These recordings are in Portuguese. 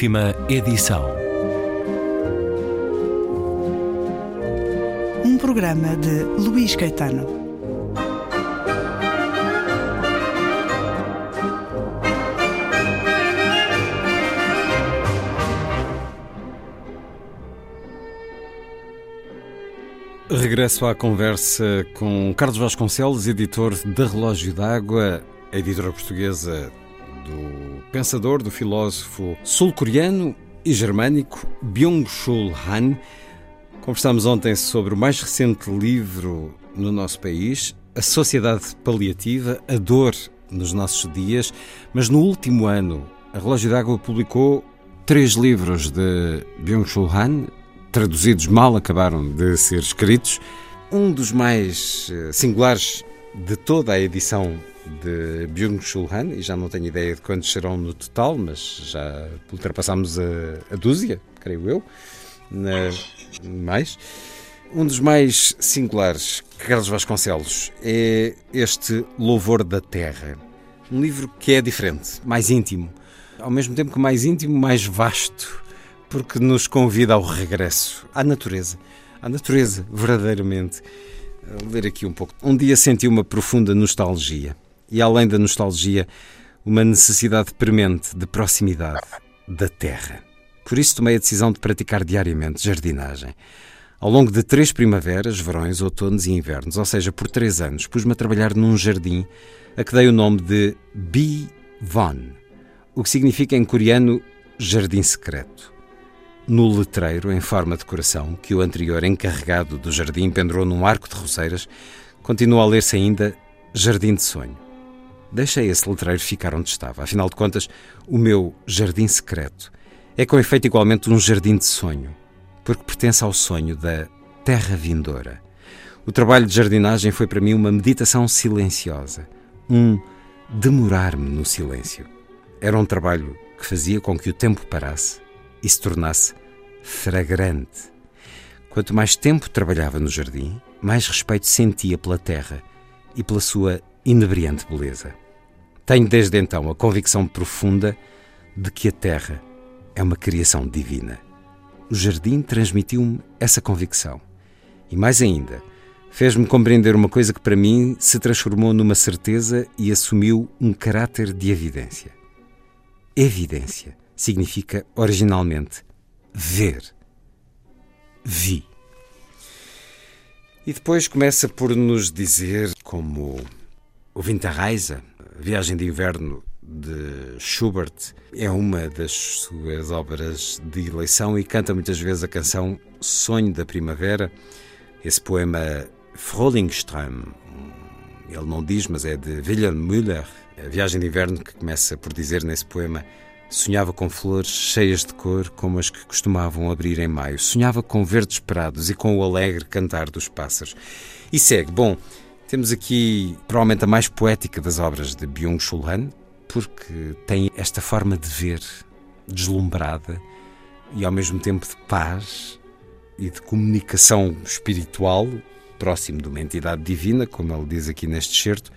Última edição. Um programa de Luís Caetano. Regresso à conversa com Carlos Vasconcelos, editor da Relógio d'Água, editora portuguesa do pensador, do filósofo sul-coreano e germânico Byung-Chul Han. Conversámos ontem sobre o mais recente livro no nosso país, A Sociedade Paliativa, a Dor nos Nossos Dias, mas no último ano a Relógio d'Água publicou três livros de Byung-Chul Han, traduzidos mal acabaram de ser escritos. Um dos mais eh, singulares de toda a edição de Byung-Chul Han, e já não tenho ideia de quantos serão no total, mas já ultrapassámos a, a dúzia, creio eu, na, mais. Um dos mais singulares, Carlos Vasconcelos, é este Louvor da Terra. Um livro que é diferente, mais íntimo. Ao mesmo tempo que mais íntimo, mais vasto, porque nos convida ao regresso à natureza. À natureza, verdadeiramente. Ler aqui um pouco. Um dia senti uma profunda nostalgia e, além da nostalgia, uma necessidade premente de proximidade da terra. Por isso tomei a decisão de praticar diariamente jardinagem. Ao longo de três primaveras, verões, outonos e invernos, ou seja, por três anos, pus-me a trabalhar num jardim a que dei o nome de Bi Von, o que significa em coreano jardim secreto. No letreiro, em forma de coração, que o anterior encarregado do jardim pendurou num arco de roseiras, continua a ler-se ainda Jardim de Sonho. Deixei esse letreiro ficar onde estava. Afinal de contas, o meu jardim secreto é com efeito igualmente um jardim de sonho, porque pertence ao sonho da terra vindoura. O trabalho de jardinagem foi para mim uma meditação silenciosa, um demorar-me no silêncio. Era um trabalho que fazia com que o tempo parasse e se tornasse fragrante. Quanto mais tempo trabalhava no jardim, mais respeito sentia pela terra e pela sua inebriante beleza. Tenho desde então a convicção profunda de que a terra é uma criação divina. O jardim transmitiu-me essa convicção. E mais ainda, fez-me compreender uma coisa que para mim se transformou numa certeza e assumiu um caráter de evidência. Evidência significa originalmente ver. Vi. E depois começa por nos dizer como o Winterreise, a Viagem de Inverno de Schubert, é uma das suas obras de eleição e canta muitas vezes a canção Sonho da Primavera, esse poema Frühlingstraum. Ele não diz, mas é de Wilhelm Müller, a Viagem de Inverno, que começa por dizer nesse poema Sonhava com flores cheias de cor, como as que costumavam abrir em maio. Sonhava com verdes prados e com o alegre cantar dos pássaros. E segue. Bom, temos aqui provavelmente a mais poética das obras de Byung-Chul Han, porque tem esta forma de ver deslumbrada e ao mesmo tempo de paz e de comunicação espiritual, próximo de uma entidade divina, como ele diz aqui neste certo.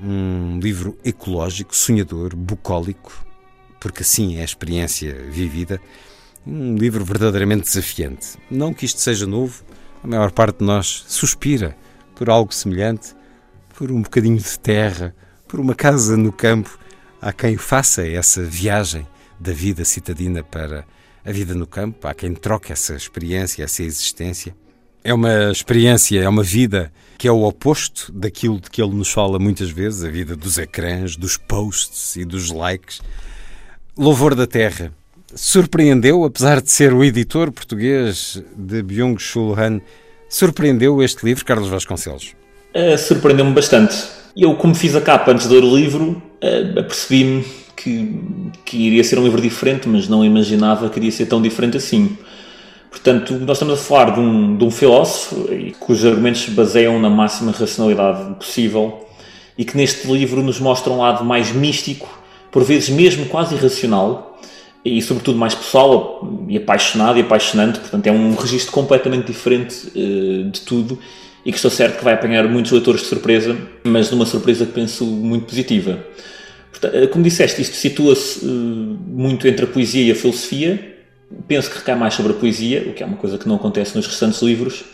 Um livro ecológico, sonhador, bucólico, porque assim é a experiência vivida. Um livro verdadeiramente desafiante. Não que isto seja novo, a maior parte de nós suspira por algo semelhante, por um bocadinho de terra, por uma casa no campo. Há quem faça essa viagem da vida citadina para a vida no campo, há quem troque essa experiência, essa existência. É uma experiência, é uma vida que é o oposto daquilo de que ele nos fala muitas vezes, a vida dos ecrãs, dos posts e dos likes. Louvor da Terra. Surpreendeu, apesar de ser o editor português de Byung-Chul Han, surpreendeu este livro, Carlos Vasconcelos? Uh, Surpreendeu-me bastante. Eu, como fiz a capa antes de ler o livro, uh, apercebi-me que, que iria ser um livro diferente, mas não imaginava que iria ser tão diferente assim. Portanto, nós estamos a falar de um, de um filósofo cujos argumentos se baseiam na máxima racionalidade possível e que neste livro nos mostra um lado mais místico por vezes mesmo quase irracional e sobretudo mais pessoal e apaixonado e apaixonante, portanto é um registro completamente diferente uh, de tudo e que estou certo que vai apanhar muitos leitores de surpresa, mas numa surpresa que penso muito positiva. Como disseste, isto situa-se muito entre a poesia e a filosofia. Penso que recai mais sobre a poesia, o que é uma coisa que não acontece nos restantes livros.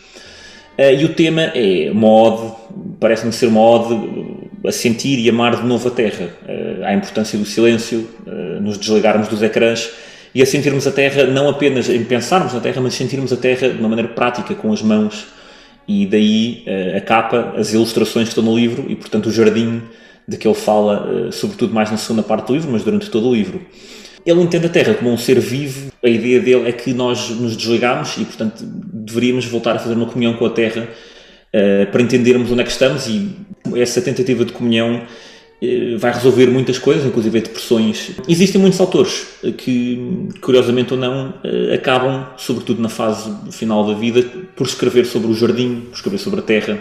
E o tema é uma ode, parece-me ser uma ode a sentir e amar de novo a Terra, à importância do silêncio, nos desligarmos dos ecrãs e a sentirmos a Terra não apenas em pensarmos na Terra, mas sentirmos a Terra de uma maneira prática, com as mãos. E daí a capa, as ilustrações que estão no livro e, portanto, o jardim de que ele fala, sobretudo mais na segunda parte do livro, mas durante todo o livro. Ele entende a Terra como um ser vivo. A ideia dele é que nós nos desligamos e, portanto, deveríamos voltar a fazer uma comunhão com a Terra para entendermos onde é que estamos e essa tentativa de comunhão eh, vai resolver muitas coisas, inclusive depressões. Existem muitos autores que, curiosamente ou não, eh, acabam, sobretudo na fase final da vida, por escrever sobre o jardim, por escrever sobre a terra.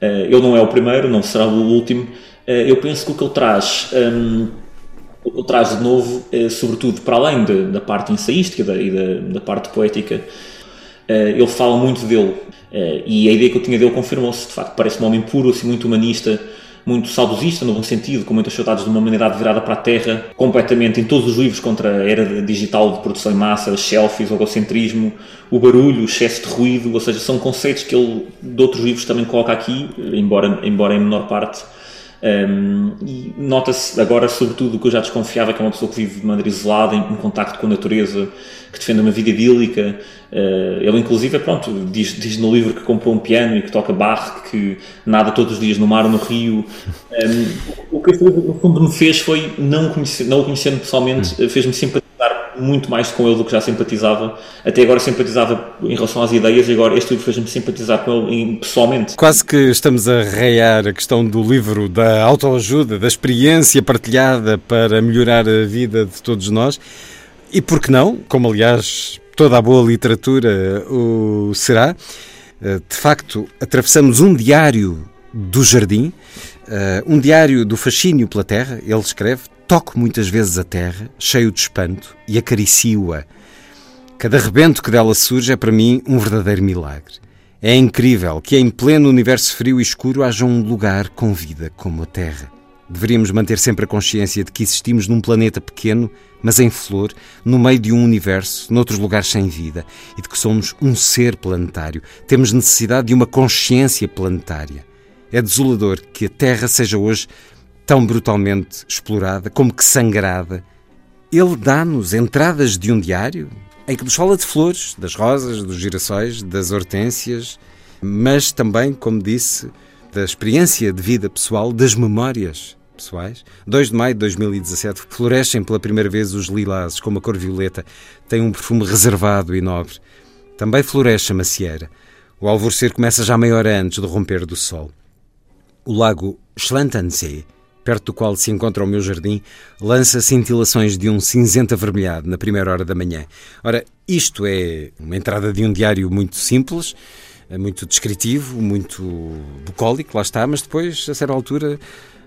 Eh, ele não é o primeiro, não será o último. Eu penso que o que ele traz, um, o traz de novo, sobretudo para além de, da parte ensaística e da, da, parte poética, ele fala muito dele. E a ideia que eu tinha dele confirmou-se. De facto, parece um homem puro, assim, muito humanista muito saudosista, no bom sentido, com muitas saudades de uma humanidade virada para a Terra, completamente em todos os livros contra a era digital de produção em massa, os selfies, o egocentrismo, o barulho, o excesso de ruído, ou seja, são conceitos que ele, de outros livros, também coloca aqui, embora, embora em menor parte. Um, e nota-se agora, sobretudo, o que eu já desconfiava, que é uma pessoa que vive de maneira isolada, em, em contacto com a natureza, que defende uma vida idílica. Uh, ele, inclusive, pronto, diz, diz, no livro que comprou um piano e que toca barro, que nada todos os dias no mar ou no rio. Um, o que no fundo me fez foi, não, conhecer, não o conhecendo pessoalmente, hum. fez-me simpatizar muito mais com ele do que já simpatizava. Até agora simpatizava em relação às ideias e agora este livro fez-me simpatizar com ele pessoalmente. Quase que estamos a rear a questão do livro da autoajuda, da experiência partilhada para melhorar a vida de todos nós. E por que não, como aliás toda a boa literatura o será, eh, de facto atravessamos um diário do jardim, eh, um diário do fascínio pela terra, ele escreve, toco muitas vezes a terra, cheio de espanto, e acaricio-a. Cada rebento que dela surge é para mim um verdadeiro milagre. É incrível que em pleno universo frio e escuro haja um lugar com vida como a Terra. Deveríamos manter sempre a consciência de que existimos num planeta pequeno, mas em flor, no meio de um universo, noutros lugares sem vida, e de que somos um ser planetário. Temos necessidade de uma consciência planetária. É desolador que a Terra seja hoje tão brutalmente explorada, como que sangrada. Ele dá-nos entradas de um diário em que nos fala de flores, das rosas, dos girassóis, das hortênsias, mas também, como disse, da experiência de vida pessoal, das memórias pessoais. 2 de maio de 2017 florescem pela primeira vez os lilás com uma cor violeta, tem um perfume reservado e nobre. Também floresce a macieira. O alvorecer começa já meia hora antes do romper do sol. O lago Schlantansee, perto do qual se encontra o meu jardim, lança cintilações de um cinzento avermelhado na primeira hora da manhã. Ora, isto é uma entrada de um diário muito simples, muito descritivo, muito bucólico, lá está, mas depois, a certa altura,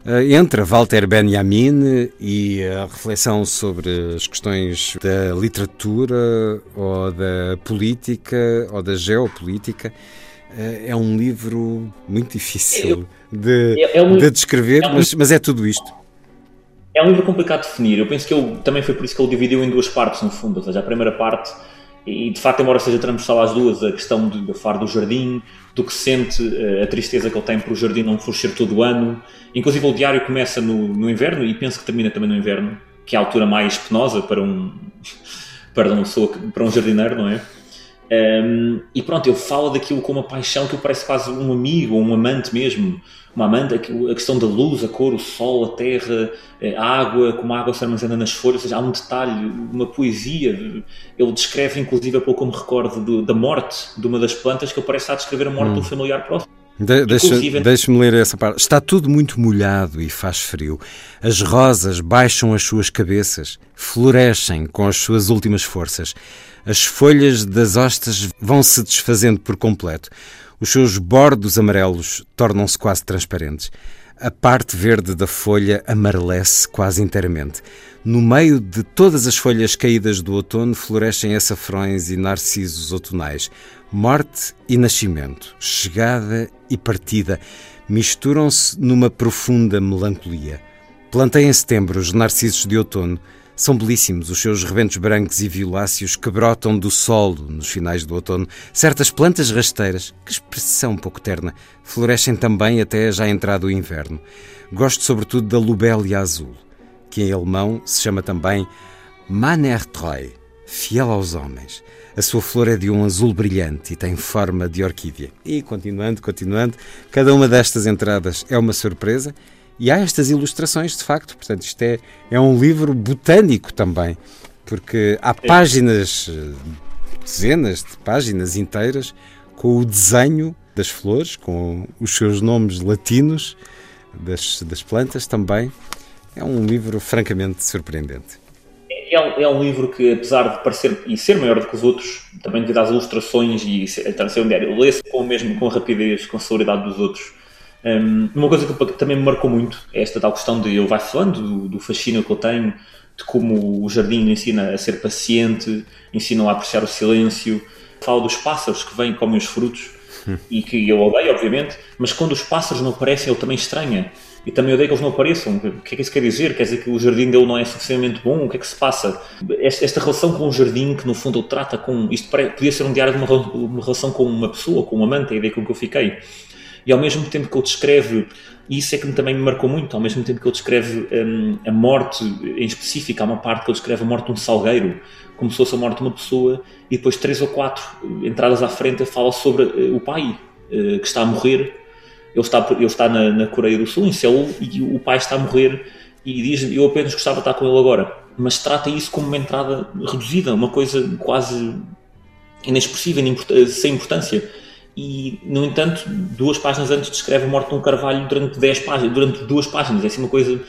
eh, entra Walter Benjamin e a reflexão sobre as questões da literatura ou da política ou da geopolítica. Eh, é um livro muito difícil de, é, é um, de descrever, é um, mas, mas é tudo isto. É um livro complicado de definir. Eu penso que ele, também foi por isso que ele dividiu em duas partes, no fundo. Ou seja, a primeira parte, e de facto, embora seja transversal às duas, a questão de, de falar do jardim, do que sente, eh, a tristeza que ele tem por o jardim não florescer todo o ano. Inclusive, o diário começa no, no inverno e penso que termina também no inverno, que é a altura mais penosa para um, para um, para um jardineiro, não é? Um, e pronto, ele fala daquilo com uma paixão que parece quase um amigo ou um amante mesmo. Uma amante, a questão da luz, a cor, o sol, a terra, a água, como a água se armazena nas folhas, ou seja, há um detalhe, uma poesia. Ele descreve, inclusive, há pouco me recordo do, da morte de uma das plantas, que ele parece estar a descrever a morte hum. do familiar próximo. De, deixa, Deixe-me ler essa parte. Está tudo muito molhado e faz frio. As rosas baixam as suas cabeças, florescem com as suas últimas forças. As folhas das hostas vão se desfazendo por completo. Os seus bordos amarelos tornam-se quase transparentes. A parte verde da folha amarelece quase inteiramente. No meio de todas as folhas caídas do outono florescem açafrões e narcisos outonais. Morte e nascimento, chegada e partida, misturam-se numa profunda melancolia. Plantei em setembro os narcisos de outono. São belíssimos os seus rebentos brancos e violáceos que brotam do solo nos finais do outono. Certas plantas rasteiras, que expressão pouco terna, florescem também até já entrado o inverno. Gosto sobretudo da lobelia azul, que em alemão se chama também Mannertreu, fiel aos homens. A sua flor é de um azul brilhante e tem forma de orquídea. E continuando, continuando, cada uma destas entradas é uma surpresa e há estas ilustrações, de facto, portanto, isto é, é um livro botânico também, porque há páginas, dezenas de páginas inteiras, com o desenho das flores, com os seus nomes latinos das, das plantas também. É um livro francamente surpreendente. É um, é um, livro que, apesar de parecer e ser maior do que os outros, também devido às ilustrações e estar a ser um diário, lê-se com, mesmo, com a rapidez, com a celeridade dos outros. Um, uma coisa que também me marcou muito é esta tal questão de ele vai falando do, do fascínio que eu tenho, de como o jardim ensina a ser paciente, ensina a apreciar o silêncio, fala dos pássaros que vêm e comem os frutos e que eu odeio, obviamente, mas quando os pássaros não aparecem, ele também estranha. E também odeio que eles não apareçam. O que é que isso quer dizer? Quer dizer que o jardim dele não é suficientemente bom? O que é que se passa? Esta, esta relação com o jardim, que no fundo ele trata com. Isto podia ser um diário de uma, uma relação com uma pessoa, com um amante, a ideia com que eu fiquei e ao mesmo tempo que ele descreve, e isso é que também me marcou muito, ao mesmo tempo que ele descreve um, a morte em específico, há uma parte que ele descreve a morte de um salgueiro, como se fosse a morte de uma pessoa, e depois três ou quatro entradas à frente fala sobre uh, o pai uh, que está a morrer. Ele está, ele está na, na Coreia do Sul, em Seul, e o pai está a morrer e diz eu apenas gostava de estar com ele agora. Mas trata isso como uma entrada reduzida, uma coisa quase inexpressiva, sem importância e, no entanto, duas páginas antes descreve a morte de um carvalho durante, dez páginas, durante duas páginas. É assim uma coisa,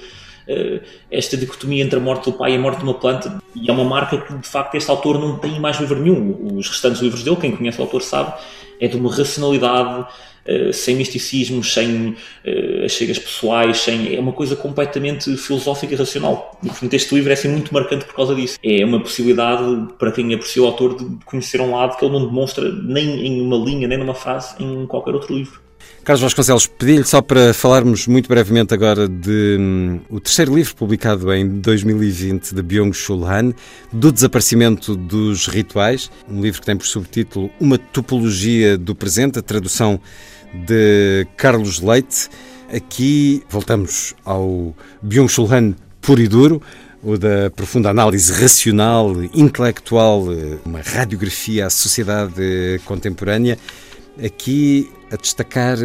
esta dicotomia entre a morte do pai e a morte de uma planta, e é uma marca que, de facto, este autor não tem mais livro nenhum. Os restantes livros dele, quem conhece o autor sabe, é de uma racionalidade Uh, sem misticismos, sem uh, chegas pessoais, sem, é uma coisa completamente filosófica e racional. E, portanto, este livro é assim, muito marcante por causa disso. É uma possibilidade para quem aprecia o autor de conhecer um lado que ele não demonstra nem em uma linha, nem numa frase, em qualquer outro livro. Carlos Vasconcelos, pedi-lhe só para falarmos muito brevemente agora de um, o terceiro livro publicado em 2020 de Byung-Chul Han, do desaparecimento dos rituais, um livro que tem por subtítulo Uma topologia do presente, a tradução de Carlos Leite. Aqui voltamos ao Byung-Chul Han puro e duro, o da profunda análise racional, intelectual, uma radiografia à sociedade contemporânea. Aqui a destacar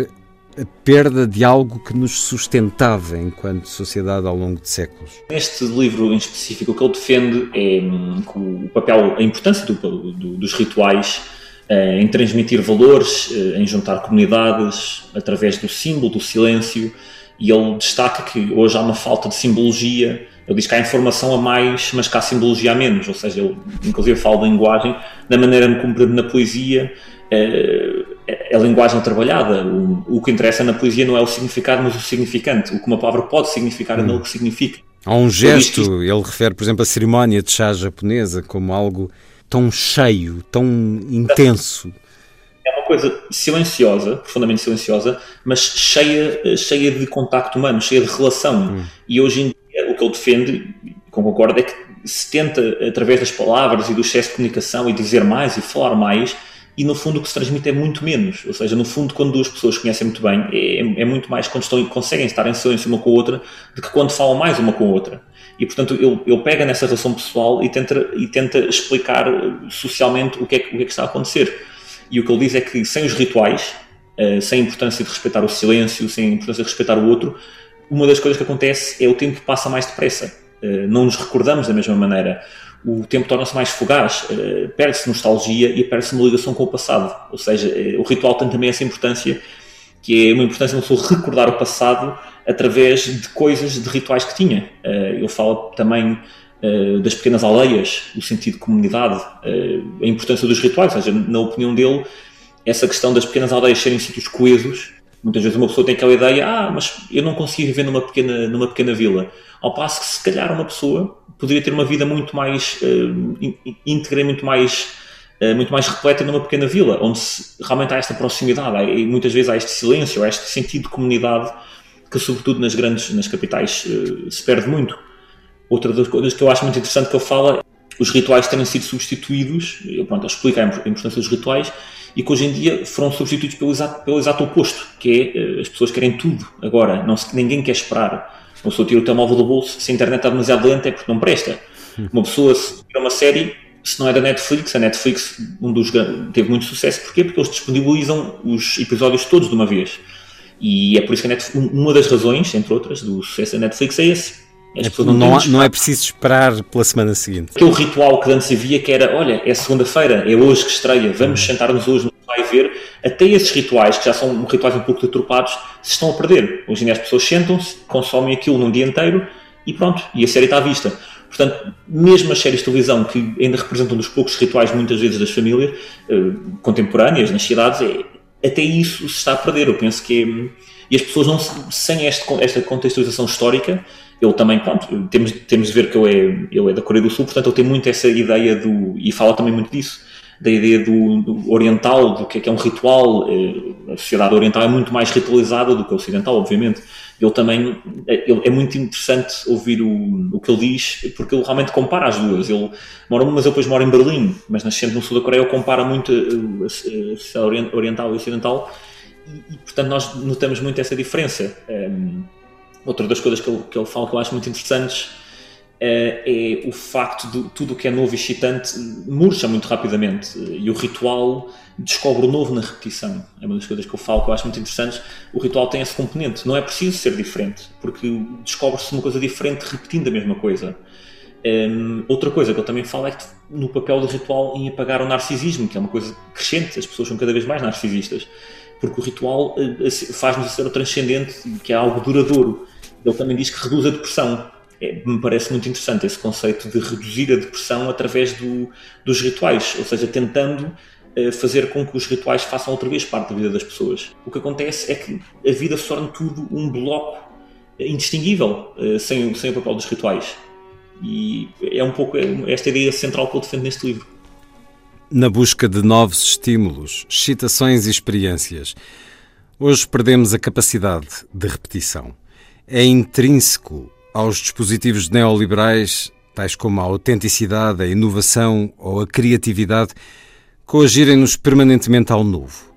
a perda de algo que nos sustentava enquanto sociedade ao longo de séculos. Neste livro em específico, o que ele defende é hum, o papel, a importância do, do, dos rituais eh, em transmitir valores, eh, em juntar comunidades através do símbolo, do silêncio, e ele destaca que hoje há uma falta de simbologia. Ele diz que há informação a mais, mas que há simbologia a menos. Ou seja, ele inclusive fala da linguagem, da maneira como na poesia é a linguagem trabalhada. O, o, que interessa na poesia não é o significado, mas o significante. O que uma palavra pode significar hum. não o que significa. Há um gesto, ele refere, por exemplo, a cerimónia de chá japonesa como algo tão cheio, tão intenso. É uma coisa silenciosa, profundamente silenciosa, mas cheia, cheia de contacto humano, cheia de relação. Hum. E hoje em dia, o que ele defende, com concordo, é que se tenta, através das palavras e do excesso de comunicação, e dizer mais e falar mais, e no fundo o que se transmite é muito menos. Ou seja, no fundo, quando duas pessoas conhecem muito bem, é, é muito mais quando estão, conseguem estar em silêncio uma com a outra do que quando falam mais uma com a outra. E portanto, ele, pega nessa relação pessoal e tenta, e tenta explicar eh, socialmente o que, é, o que é que está a acontecer. E o que ele diz é que sem os rituais, eh, sem a importância de respeitar o silêncio, sem a importância de respeitar o outro, uma das coisas que acontece é o tempo passa mais depressa. Eh, não nos recordamos da mesma maneira o tempo torna-se mais fugaz, uh, perde-se nostalgia e perde-se uma ligação com o passado. Ou seja, uh, o ritual tem também essa importância, que é uma importância de uma pessoa recordar o passado através de coisas, de rituais que tinha. Uh, ele fala também das pequenas aldeias, o sentido de comunidade, a importância dos rituais. Ou seja, na opinião dele, essa questão das pequenas aldeias serem sítios coesos Muitas vezes uma pessoa tem aquela ideia, ah, mas eu não consigo viver numa pequena, numa pequena vila. Ao passo que se calhar uma pessoa poderia ter uma vida muito mais uh, íntegra, muito mais, uh, muito mais repleta numa pequena vila, onde se, realmente há esta proximidade, há, e muitas vezes há este silêncio, há este sentido de comunidade que sobretudo nas grandes, nas capitais, uh, se perde muito. Outra das coisas que eu acho muito interessante que ele fala, os rituais terem sido substituídos, pronto, ele explica a importância dos rituais, e que hoje em dia foram substituídos pelo exato, pelo exato oposto, que é as pessoas querem tudo agora, não se, ninguém quer esperar. Uma pessoa tira o telemóvel do bolso, se a internet está demasiado lenta é porque não presta. Uma pessoa, se tira uma série, se não é da Netflix, a Netflix um dos, teve muito sucesso. Porquê? Porque eles disponibilizam os episódios todos de uma vez. E é por isso que a Netflix, uma das razões, entre outras, do sucesso da Netflix é esse. É não, não, não, é preciso esperar pela semana seguinte. Aquele ritual que antes havia que era, olha, é segunda-feira, é hoje que estreia, vamos uhum. sentar-nos hoje no vai ver, até esses rituais, que já são rituais um pouco deturpados, se estão a perder. Hoje em dia as pessoas sentam-se, consomem aquilo num dia inteiro e pronto, e a série está à vista. Portanto, mesmo as séries de televisão que ainda representam dos poucos rituais, muitas vezes, das famílias eh, contemporâneas, nas cidades, é, até isso se está a perder. Eu penso que é, E as pessoas, não sem este, esta contextualização histórica, ele também, pronto, temos, temos de ver que ele é, ele é da Coreia do Sul, portanto, ele tem muito essa ideia do. e fala também muito disso da ideia do, do, oriental, do que é, que é um ritual. Eh, a sociedade oriental é muito mais ritualizada do que a ocidental, obviamente. Ele também ele, é muito interessante ouvir o, o que ele diz, porque ele realmente compara as duas. Ele mora, mas depois mora em Berlim, mas nascendo no sul da Coreia, ele compara muito a, a sociedade oriental e ocidental. E, e, portanto, nós notamos muito essa diferença. Um, ehm, outra das coisas que ele, que ele fala que eu acho muito interessantes é, é o facto de tudo o que é novo e excitante murcha muito rapidamente e o ritual descobre o novo na repetição. É uma das coisas que eu falo que eu acho muito interessantes. O ritual tem esse componente. Não é preciso ser diferente, porque descobre-se uma coisa diferente repetindo a mesma coisa. Um, outra coisa que eu também falo é que no papel do ritual em apagar o narcisismo, que é uma coisa crescente, as pessoas são cada vez mais narcisistas, porque o ritual eh, faz-nos ser o transcendente, que é algo duradouro. Ele também diz que reduz a depressão é, me parece muito interessante esse conceito de reduzir a depressão através do, dos rituais, ou seja, tentando uh, fazer com que os rituais façam outra vez parte da vida das pessoas. O que acontece é que a vida se torna tudo um bloco indistinguível uh, sem, sem o papel dos rituais. E é um pouco esta ideia central que eu defendo neste livro. Na busca de novos estímulos, excitações e experiências, hoje perdemos a capacidade de repetição. É intrínseco aos dispositivos neoliberais, tais como a autenticidade, a inovação ou a criatividade, coagirem-nos permanentemente ao novo.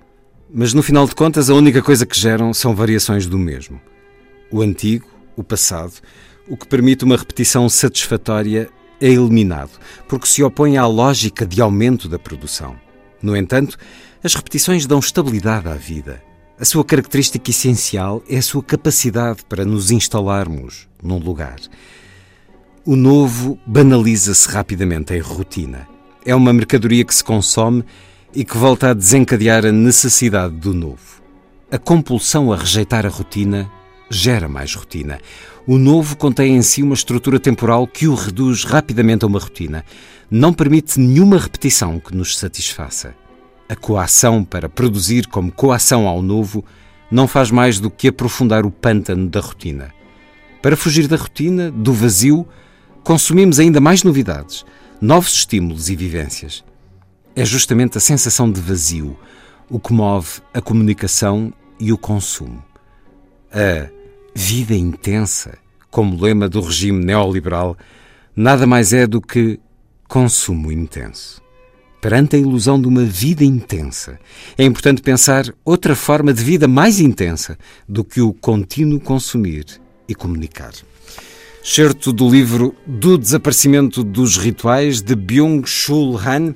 Mas no final de contas, a única coisa que geram são variações do mesmo. O antigo, o passado, o que permite uma repetição satisfatória é eliminado, porque se opõe à lógica de aumento da produção. No entanto, as repetições dão estabilidade à vida. A sua característica essencial é a sua capacidade para nos instalarmos num lugar. O novo banaliza-se rapidamente em rotina. É uma mercadoria que se consome e que volta a desencadear a necessidade do novo. A compulsão a rejeitar a rotina gera mais rotina. O novo contém em si uma estrutura temporal que o reduz rapidamente a uma rotina. Não permite nenhuma repetição que nos satisfaça. A coação para produzir como coação ao novo não faz mais do que aprofundar o pântano da rotina. Para fugir da rotina, do vazio, consumimos ainda mais novidades, novos estímulos e vivências. É justamente a sensação de vazio o que move a comunicação e o consumo. A vida intensa, como lema do regime neoliberal, nada mais é do que consumo intenso perante a ilusão de uma vida intensa. É importante pensar outra forma de vida mais intensa do que o contínuo consumir e comunicar. Certo do livro Do Desaparecimento dos Rituais, de Byung-Chul Han,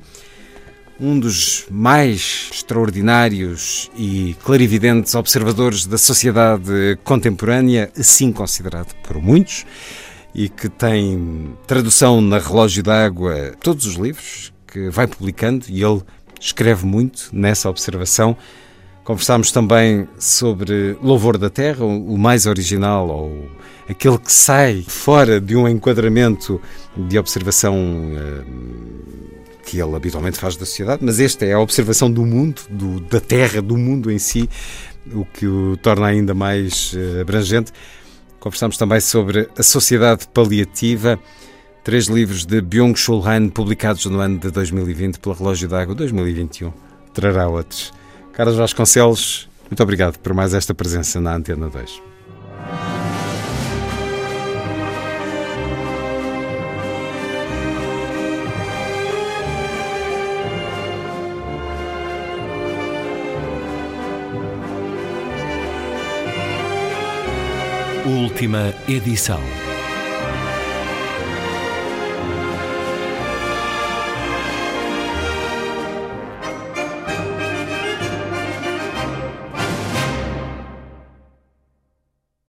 um dos mais extraordinários e clarividentes observadores da sociedade contemporânea, assim considerado por muitos, e que tem tradução na Relógio d'Água todos os livros que vai publicando e ele escreve muito nessa observação. Conversámos também sobre Louvor da Terra, o mais original, ou aquele que sai fora de um enquadramento de observação uh, que ele habitualmente faz da sociedade, mas esta é a observação do mundo, do, da Terra, do mundo em si, o que o torna ainda mais uh, abrangente. Conversámos também sobre a sociedade paliativa Três livros de Byung-Chul Han publicados no ano de 2020 pela Relógio d'Água 2021. Trará outros. Carlos Vasconcelos, muito obrigado por mais esta presença na Antena 2. Última edição.